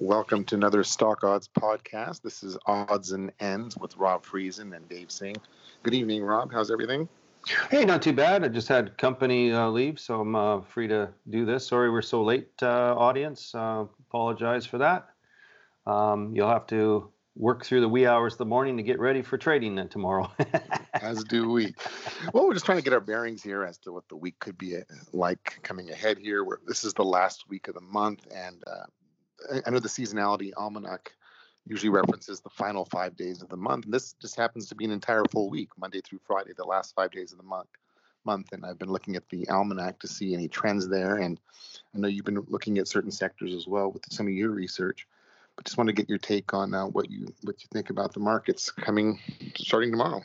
Welcome to another Stock Odds podcast. This is Odds and Ends with Rob Friesen and Dave Singh. Good evening, Rob. How's everything? Hey, not too bad. I just had company uh, leave, so I'm uh, free to do this. Sorry we're so late, uh, audience. Uh, apologize for that. Um, you'll have to work through the wee hours of the morning to get ready for trading tomorrow. as do we. Well, we're just trying to get our bearings here as to what the week could be uh, like coming ahead here. Where this is the last week of the month, and uh, I know the seasonality almanac usually references the final five days of the month. And this just happens to be an entire full week, Monday through Friday, the last five days of the month. Month, and I've been looking at the almanac to see any trends there. And I know you've been looking at certain sectors as well with some of your research. But just want to get your take on uh, what you what you think about the markets coming starting tomorrow.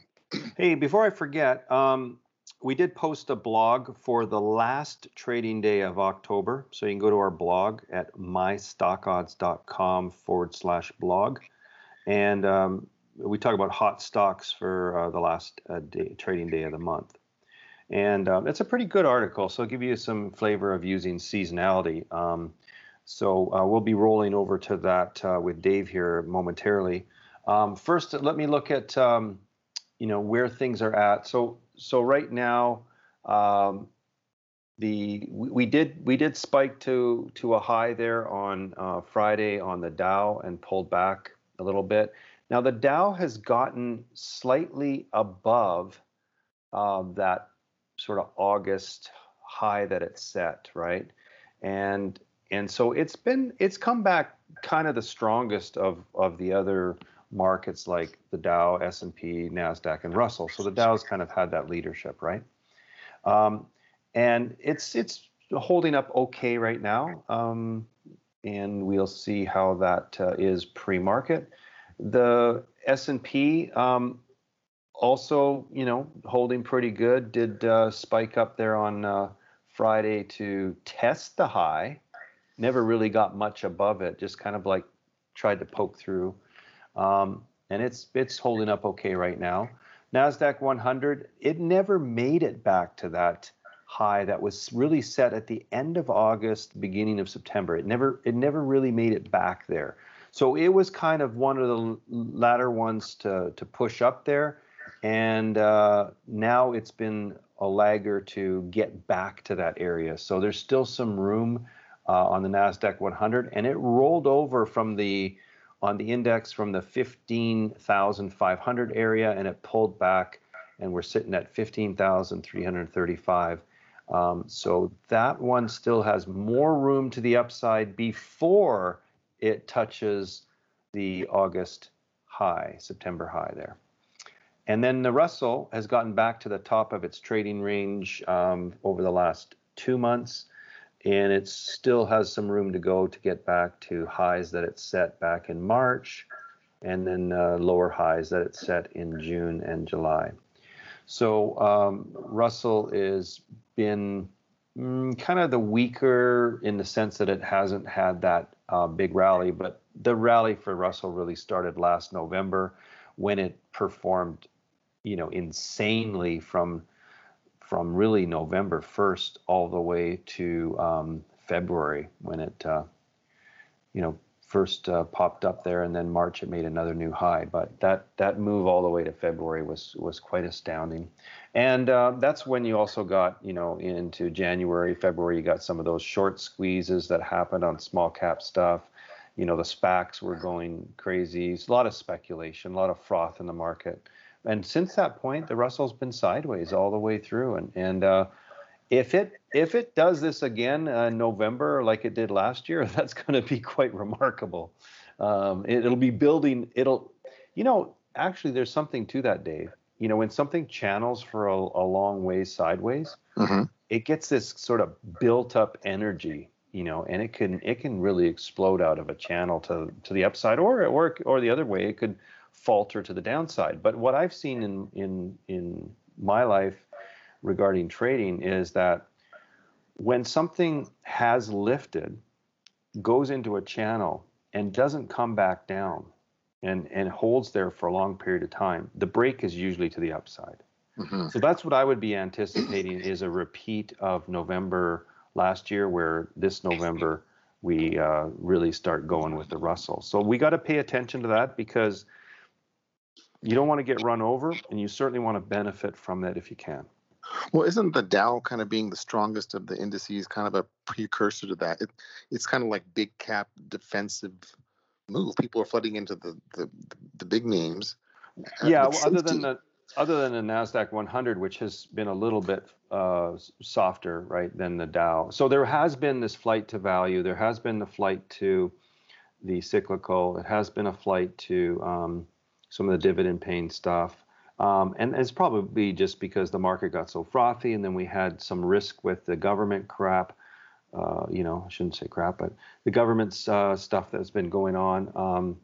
Hey, before I forget, um, we did post a blog for the last trading day of October. So you can go to our blog at mystockodds.com forward slash blog. And um, we talk about hot stocks for uh, the last uh, day, trading day of the month. And um, it's a pretty good article. So I'll give you some flavor of using seasonality. Um, so uh, we'll be rolling over to that uh, with Dave here momentarily. Um, first, let me look at um, you know where things are at. So so right now, um, the we, we, did we did spike to to a high there on uh, Friday on the Dow and pulled back a little bit. Now the Dow has gotten slightly above uh, that sort of August high that it set, right? And and so it's been it's come back kind of the strongest of of the other markets like the Dow, S&P, Nasdaq, and Russell. So the Dow's kind of had that leadership, right? Um, and it's it's holding up okay right now, um, and we'll see how that uh, is pre-market. The S&P um, also, you know, holding pretty good. Did uh, spike up there on uh, Friday to test the high. Never really got much above it. Just kind of like tried to poke through um, and it's it's holding up okay right now. Nasdaq 100, it never made it back to that high that was really set at the end of August, beginning of September. It never it never really made it back there. So it was kind of one of the latter ones to to push up there, and uh, now it's been a lagger to get back to that area. So there's still some room uh, on the Nasdaq 100, and it rolled over from the on the index from the 15,500 area and it pulled back and we're sitting at 15,335. Um, so that one still has more room to the upside before it touches the August high, September high there. And then the Russell has gotten back to the top of its trading range um, over the last two months and it still has some room to go to get back to highs that it set back in March and then uh, lower highs that it set in June and July. So um, Russell is been mm, kind of the weaker in the sense that it hasn't had that uh, big rally, but the rally for Russell really started last November when it performed, you know, insanely from from really November 1st all the way to um, February when it, uh, you know, first uh, popped up there, and then March it made another new high. But that that move all the way to February was was quite astounding, and uh, that's when you also got you know into January, February. You got some of those short squeezes that happened on small cap stuff. You know the SPACs were going crazy. a lot of speculation, a lot of froth in the market and since that point, the Russell's been sideways all the way through. And and uh, if it if it does this again uh, in November like it did last year, that's going to be quite remarkable. Um, it, will be building. It'll, you know, actually, there's something to that, Dave. You know, when something channels for a, a long way sideways, mm-hmm. it gets this sort of built up energy you know, and it can it can really explode out of a channel to to the upside or or or the other way. It could falter to the downside. But what I've seen in in in my life regarding trading is that when something has lifted, goes into a channel and doesn't come back down and and holds there for a long period of time, the break is usually to the upside. Mm-hmm. So that's what I would be anticipating is a repeat of November last year, where this November we uh, really start going with the Russell. So we got to pay attention to that because you don't want to get run over, and you certainly want to benefit from that if you can. Well, isn't the Dow kind of being the strongest of the indices kind of a precursor to that? It, it's kind of like big cap defensive move. People are flooding into the the, the big names. Yeah, well, other than the other than the Nasdaq 100, which has been a little bit uh, softer, right, than the Dow. So there has been this flight to value. There has been the flight to the cyclical. It has been a flight to um, some of the dividend paying stuff. Um, and it's probably just because the market got so frothy, and then we had some risk with the government crap. Uh, you know, I shouldn't say crap, but the government's uh, stuff that's been going on. Um,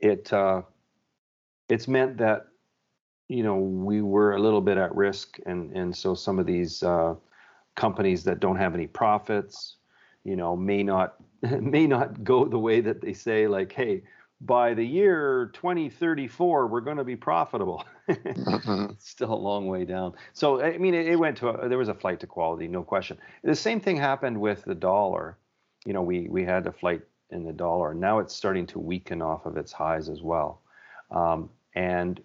it uh, it's meant that you know we were a little bit at risk, and and so some of these uh, companies that don't have any profits, you know, may not may not go the way that they say. Like, hey, by the year 2034 we're going to be profitable. Mm-hmm. still a long way down. So i mean it, it went to a, there was a flight to quality no question. The same thing happened with the dollar. You know we we had a flight in the dollar. And now it's starting to weaken off of its highs as well. Um, and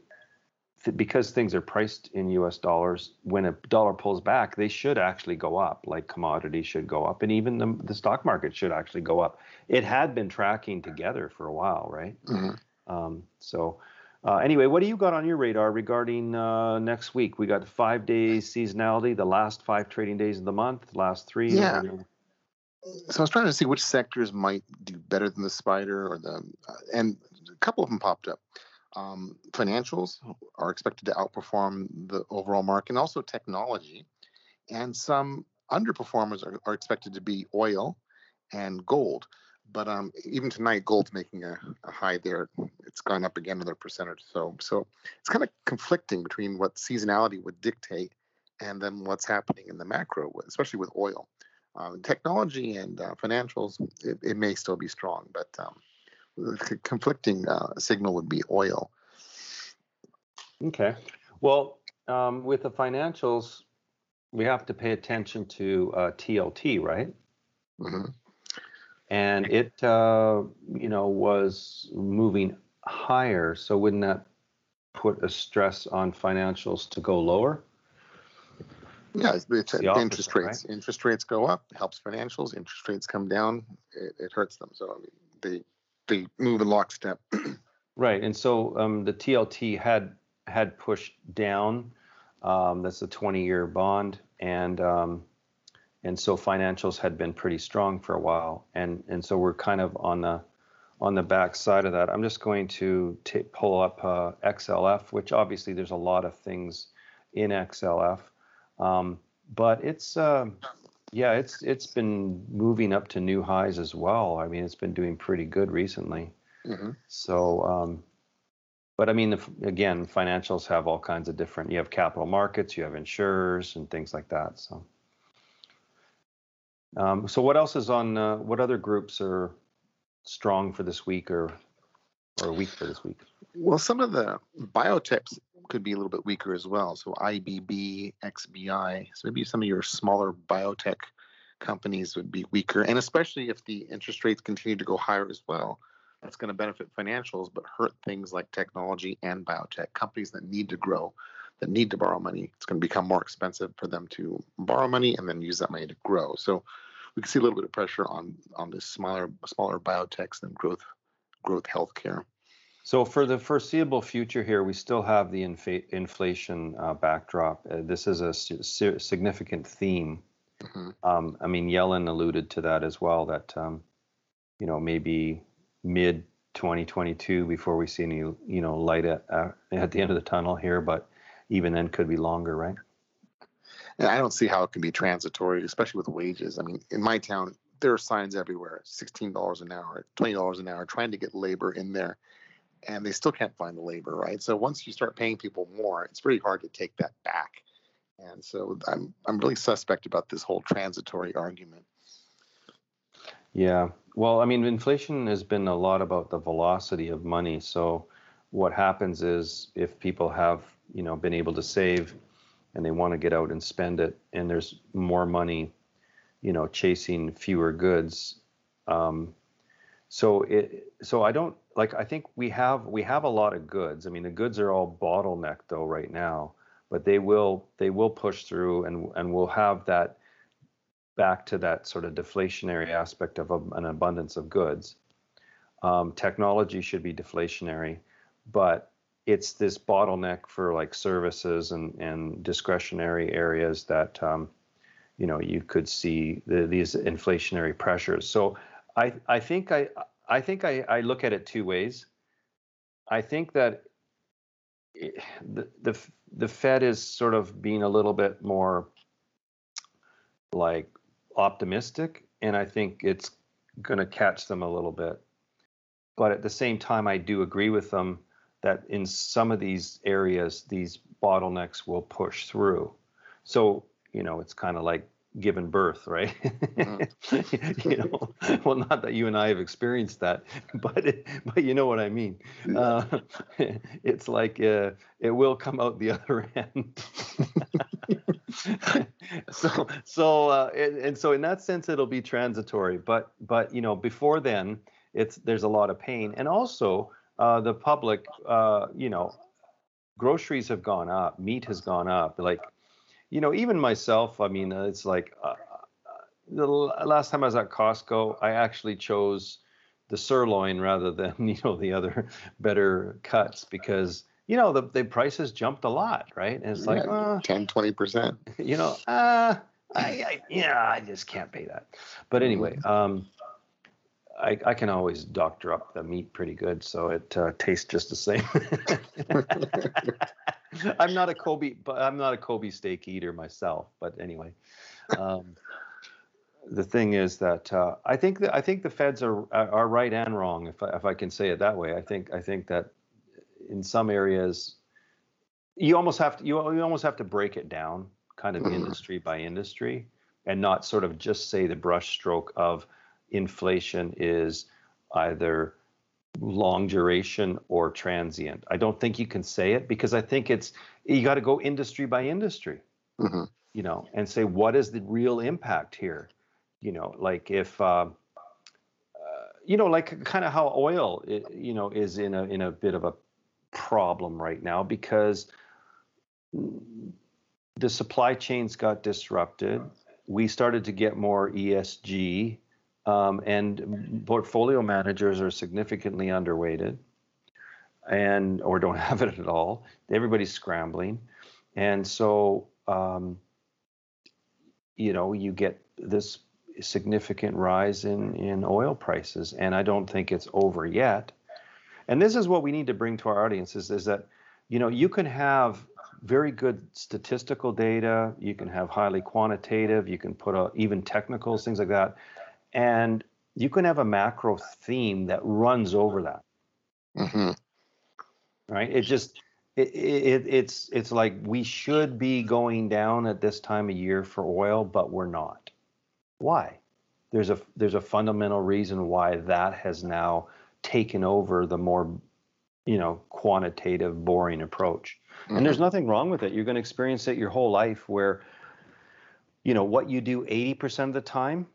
because things are priced in US dollars, when a dollar pulls back, they should actually go up, like commodities should go up, and even the, the stock market should actually go up. It had been tracking together for a while, right? Mm-hmm. Um, so, uh, anyway, what do you got on your radar regarding uh, next week? We got five days seasonality, the last five trading days of the month, last three. Yeah. So I was trying to see which sectors might do better than the spider, or the, uh, and a couple of them popped up um, financials are expected to outperform the overall market, and also technology. And some underperformers are, are expected to be oil and gold. But um, even tonight, gold's making a, a, high there. It's gone up again another percentage. So, so it's kind of conflicting between what seasonality would dictate and then what's happening in the macro, especially with oil. Uh, technology and uh, financials, it, it, may still be strong, but um, the conflicting uh, signal would be oil. Okay. Well, um, with the financials, we have to pay attention to uh, TLT, right? Mm-hmm. And it, uh, you know, was moving higher. So wouldn't that put a stress on financials to go lower? Yeah, it's, it's opposite, interest rates. Right? Interest rates go up, helps financials. Interest rates come down, it, it hurts them. So I mean, they they move in lockstep. right, and so um, the TLT had had pushed down. Um, that's a 20-year bond, and um, and so financials had been pretty strong for a while, and and so we're kind of on the on the back side of that. I'm just going to t- pull up uh, XLF, which obviously there's a lot of things in XLF, um, but it's uh, yeah, it's it's been moving up to new highs as well. I mean, it's been doing pretty good recently. Mm-hmm. So, um, but I mean, the, again, financials have all kinds of different. You have capital markets, you have insurers, and things like that. So, um, so what else is on? Uh, what other groups are strong for this week, or or weak for this week? Well, some of the biotechs could be a little bit weaker as well. So IBB, XBI, so maybe some of your smaller biotech companies would be weaker, and especially if the interest rates continue to go higher as well. That's going to benefit financials, but hurt things like technology and biotech companies that need to grow, that need to borrow money. It's going to become more expensive for them to borrow money and then use that money to grow. So we can see a little bit of pressure on on the smaller smaller biotechs than growth growth healthcare. So for the foreseeable future here, we still have the infa- inflation uh, backdrop. Uh, this is a su- significant theme. Mm-hmm. Um, I mean, Yellen alluded to that as well. That um, you know maybe mid 2022 before we see any you know light at, uh, at the end of the tunnel here, but even then could be longer, right? And I don't see how it can be transitory, especially with wages. I mean, in my town, there are signs everywhere: sixteen dollars an hour, twenty dollars an hour, trying to get labor in there and they still can't find the labor, right? So once you start paying people more, it's pretty hard to take that back. And so I'm I'm really suspect about this whole transitory argument. Yeah. Well, I mean, inflation has been a lot about the velocity of money. So what happens is if people have, you know, been able to save and they want to get out and spend it and there's more money, you know, chasing fewer goods, Um, so it so I don't like I think we have we have a lot of goods. I mean the goods are all bottlenecked though right now, but they will they will push through and and we'll have that back to that sort of deflationary aspect of a, an abundance of goods. Um, technology should be deflationary, but it's this bottleneck for like services and, and discretionary areas that um, you know you could see the, these inflationary pressures. So I I think I I think I, I look at it two ways. I think that the the the Fed is sort of being a little bit more like optimistic, and I think it's going to catch them a little bit. But at the same time, I do agree with them that in some of these areas, these bottlenecks will push through. So, you know, it's kind of like given birth, right? Mm-hmm. you know, well, not that you and I have experienced that, but it, but you know what I mean. Uh, it's like uh, it will come out the other end. so so uh, and, and so in that sense, it'll be transitory. But but you know, before then, it's there's a lot of pain, and also uh, the public, uh, you know, groceries have gone up, meat has gone up, like you know, even myself, I mean, uh, it's like uh, uh, the last time I was at Costco, I actually chose the sirloin rather than you know the other better cuts because you know the the prices jumped a lot, right? And it's yeah, like uh, 10, 20 percent. You know, uh, I, I yeah, I just can't pay that. But anyway, mm-hmm. um, I, I can always doctor up the meat pretty good, so it uh, tastes just the same. I'm not a Kobe, but I'm not a Kobe steak eater myself. But anyway, um, the thing is that uh, I think that I think the feds are are right and wrong, if I, if I can say it that way. I think I think that in some areas you almost have to you, you almost have to break it down, kind of mm-hmm. industry by industry, and not sort of just say the brushstroke of inflation is either long duration or transient. I don't think you can say it because I think it's you got to go industry by industry, mm-hmm. you know, and say what is the real impact here, you know, like if. Uh, uh, you know, like kind of how oil, you know, is in a in a bit of a problem right now because the supply chains got disrupted. We started to get more ESG um, and portfolio managers are significantly underweighted and or don't have it at all. Everybody's scrambling, and so um, you know you get this significant rise in in oil prices, and I don't think it's over yet. And this is what we need to bring to our audiences: is that you know you can have very good statistical data, you can have highly quantitative, you can put a, even technicals, things like that and you can have a macro theme that runs over that. Mm-hmm. Right? It just it, it, it's it's like we should be going down at this time of year for oil, but we're not. Why? There's a there's a fundamental reason why that has now taken over the more you know quantitative boring approach mm-hmm. and there's nothing wrong with it you're going to experience it your whole life where you know what you do 80% of the time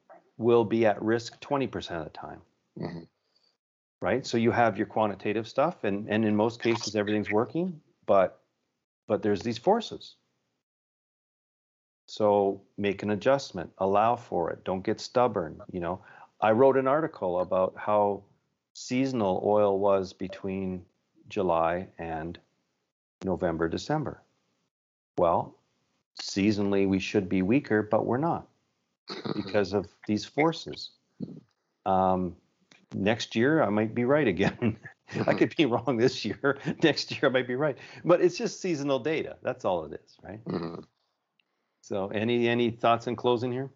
will be at risk 20% of the time. Mm-hmm. Right? So you have your quantitative stuff and and in most cases everything's working, but but there's these forces. So make an adjustment, allow for it, don't get stubborn, you know. I wrote an article about how seasonal oil was between July and November, December. Well, seasonally we should be weaker, but we're not because of these forces. Um, next year, I might be right again. I could be wrong this year. Next year, I might be right. But it's just seasonal data. That's all it is, right? Mm-hmm. So, any any thoughts in closing here?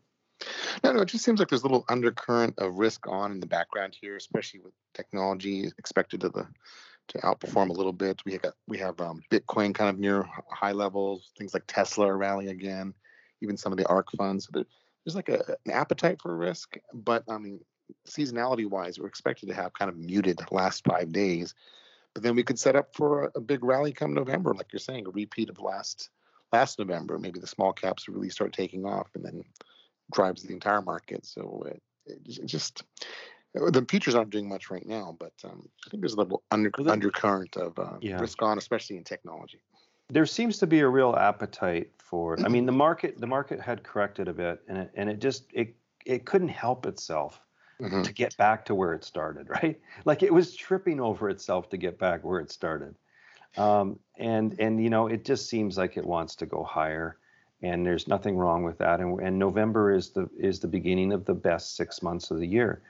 No, no. It just seems like there's a little undercurrent of risk on in the background here, especially with technology expected to the to outperform a little bit. We have we have um, Bitcoin kind of near high levels. Things like Tesla are rallying again. Even some of the ARK funds. So there's like a, an appetite for risk, but I mean, seasonality wise, we're expected to have kind of muted last five days. But then we could set up for a, a big rally come November, like you're saying, a repeat of last last November. Maybe the small caps really start taking off and then drives the entire market. So it, just the futures aren't doing much right now, but um, I think there's a little under, undercurrent of uh, yeah. risk on, especially in technology. There seems to be a real appetite for. I mean, the market the market had corrected a bit, and it and it just it it couldn't help itself mm-hmm. to get back to where it started, right? Like it was tripping over itself to get back where it started. Um, and and you know, it just seems like it wants to go higher and there's nothing wrong with that. And, and November is the is the beginning of the best six months of the year.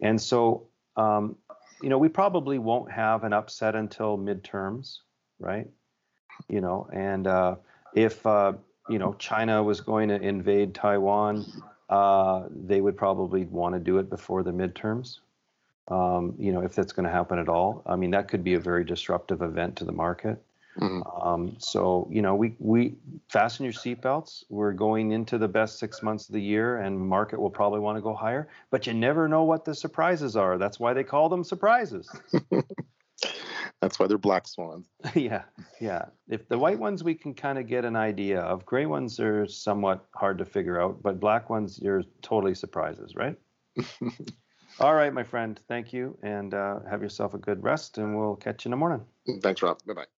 And so, um, you know, we probably won't have an upset until midterms, right? You know, and uh, if uh, you know China was going to invade Taiwan, uh, they would probably want to do it before the midterms. Um, you know, if that's going to happen at all. I mean, that could be a very disruptive event to the market. Mm-hmm. Um, so you know, we we fasten your seatbelts. We're going into the best six months of the year, and market will probably want to go higher. But you never know what the surprises are. That's why they call them surprises. That's why they're black swans. yeah, yeah. If the white ones we can kind of get an idea of, gray ones are somewhat hard to figure out, but black ones you're totally surprises, right? All right, my friend. Thank you, and uh, have yourself a good rest, and we'll catch you in the morning. Thanks, Rob. Bye bye.